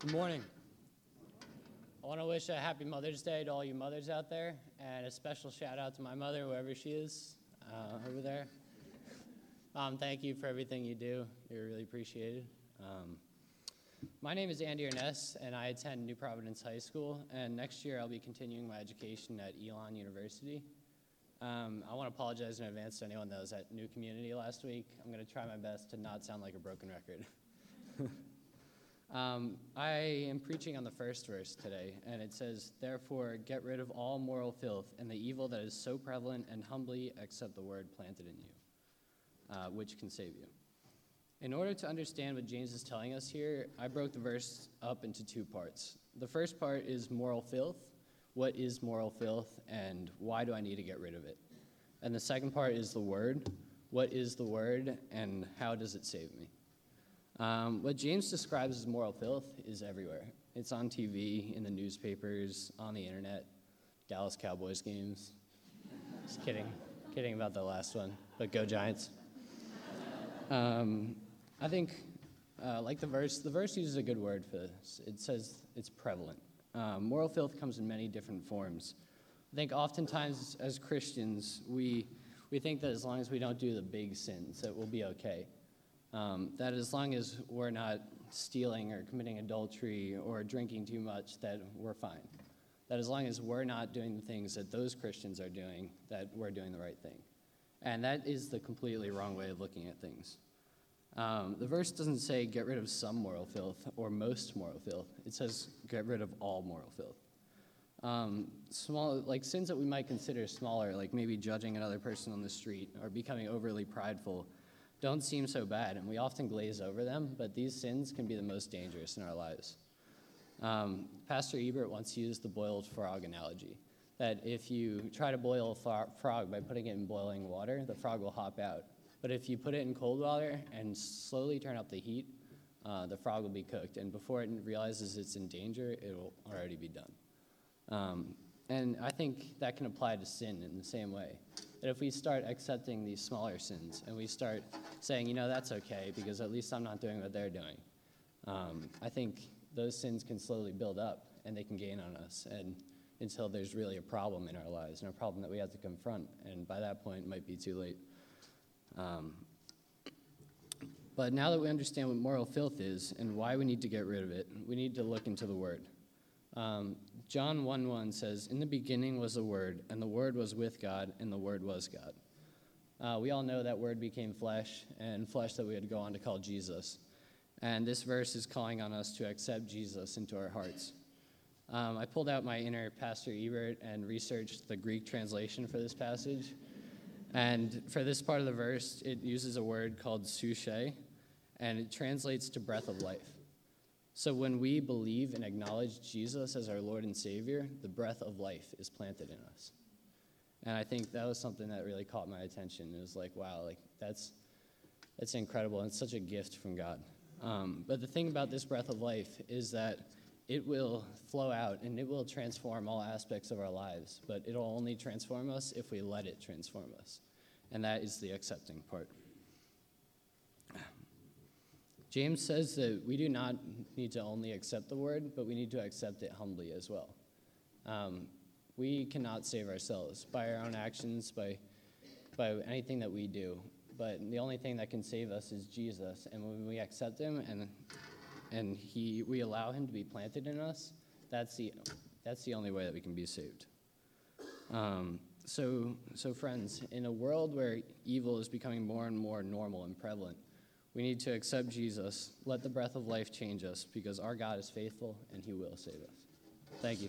Good morning. I want to wish a happy Mother's Day to all you mothers out there, and a special shout out to my mother, whoever she is uh, over there. Um, thank you for everything you do. You're really appreciated. Um, my name is Andy Ernest, and I attend New Providence High School. And next year, I'll be continuing my education at Elon University. Um, I want to apologize in advance to anyone that was at New Community last week. I'm going to try my best to not sound like a broken record. um, I am preaching on the first verse today, and it says, Therefore, get rid of all moral filth and the evil that is so prevalent, and humbly accept the word planted in you, uh, which can save you. In order to understand what James is telling us here, I broke the verse up into two parts. The first part is moral filth. What is moral filth, and why do I need to get rid of it? And the second part is the word. What is the word, and how does it save me? Um, what James describes as moral filth is everywhere. It's on TV, in the newspapers, on the internet, Dallas Cowboys games. Just kidding, kidding about the last one, but go Giants. Um, I think, uh, like the verse, the verse uses a good word for this. It says it's prevalent. Um, moral filth comes in many different forms. I think oftentimes as Christians, we, we think that as long as we don't do the big sins, that we'll be okay. Um, that as long as we're not stealing or committing adultery or drinking too much, that we're fine. That as long as we're not doing the things that those Christians are doing, that we're doing the right thing. And that is the completely wrong way of looking at things. Um, the verse doesn't say get rid of some moral filth or most moral filth. It says get rid of all moral filth. Um, small, like sins that we might consider smaller, like maybe judging another person on the street or becoming overly prideful, don't seem so bad, and we often glaze over them. But these sins can be the most dangerous in our lives. Um, Pastor Ebert once used the boiled frog analogy. That if you try to boil a frog by putting it in boiling water, the frog will hop out. But if you put it in cold water and slowly turn up the heat, uh, the frog will be cooked. And before it realizes it's in danger, it will already be done. Um, and I think that can apply to sin in the same way. That if we start accepting these smaller sins and we start saying, you know, that's okay because at least I'm not doing what they're doing, um, I think those sins can slowly build up and they can gain on us. And until there's really a problem in our lives and a problem that we have to confront. And by that point, it might be too late. Um, but now that we understand what moral filth is and why we need to get rid of it, we need to look into the Word. Um, John 1 1 says, In the beginning was the Word, and the Word was with God, and the Word was God. Uh, we all know that Word became flesh, and flesh that we would go on to call Jesus. And this verse is calling on us to accept Jesus into our hearts. Um, I pulled out my inner Pastor Ebert and researched the Greek translation for this passage. And for this part of the verse, it uses a word called psuche, and it translates to breath of life. So when we believe and acknowledge Jesus as our Lord and Savior, the breath of life is planted in us. And I think that was something that really caught my attention. It was like, wow, like that's that's incredible. And it's such a gift from God. Um, but the thing about this breath of life is that it will flow out and it will transform all aspects of our lives, but it'll only transform us if we let it transform us. And that is the accepting part. James says that we do not need to only accept the word, but we need to accept it humbly as well. Um, we cannot save ourselves by our own actions, by, by anything that we do. But the only thing that can save us is Jesus. And when we accept him and and he, we allow him to be planted in us, that's the, that's the only way that we can be saved. Um, so, so, friends, in a world where evil is becoming more and more normal and prevalent, we need to accept Jesus, let the breath of life change us, because our God is faithful and he will save us. Thank you.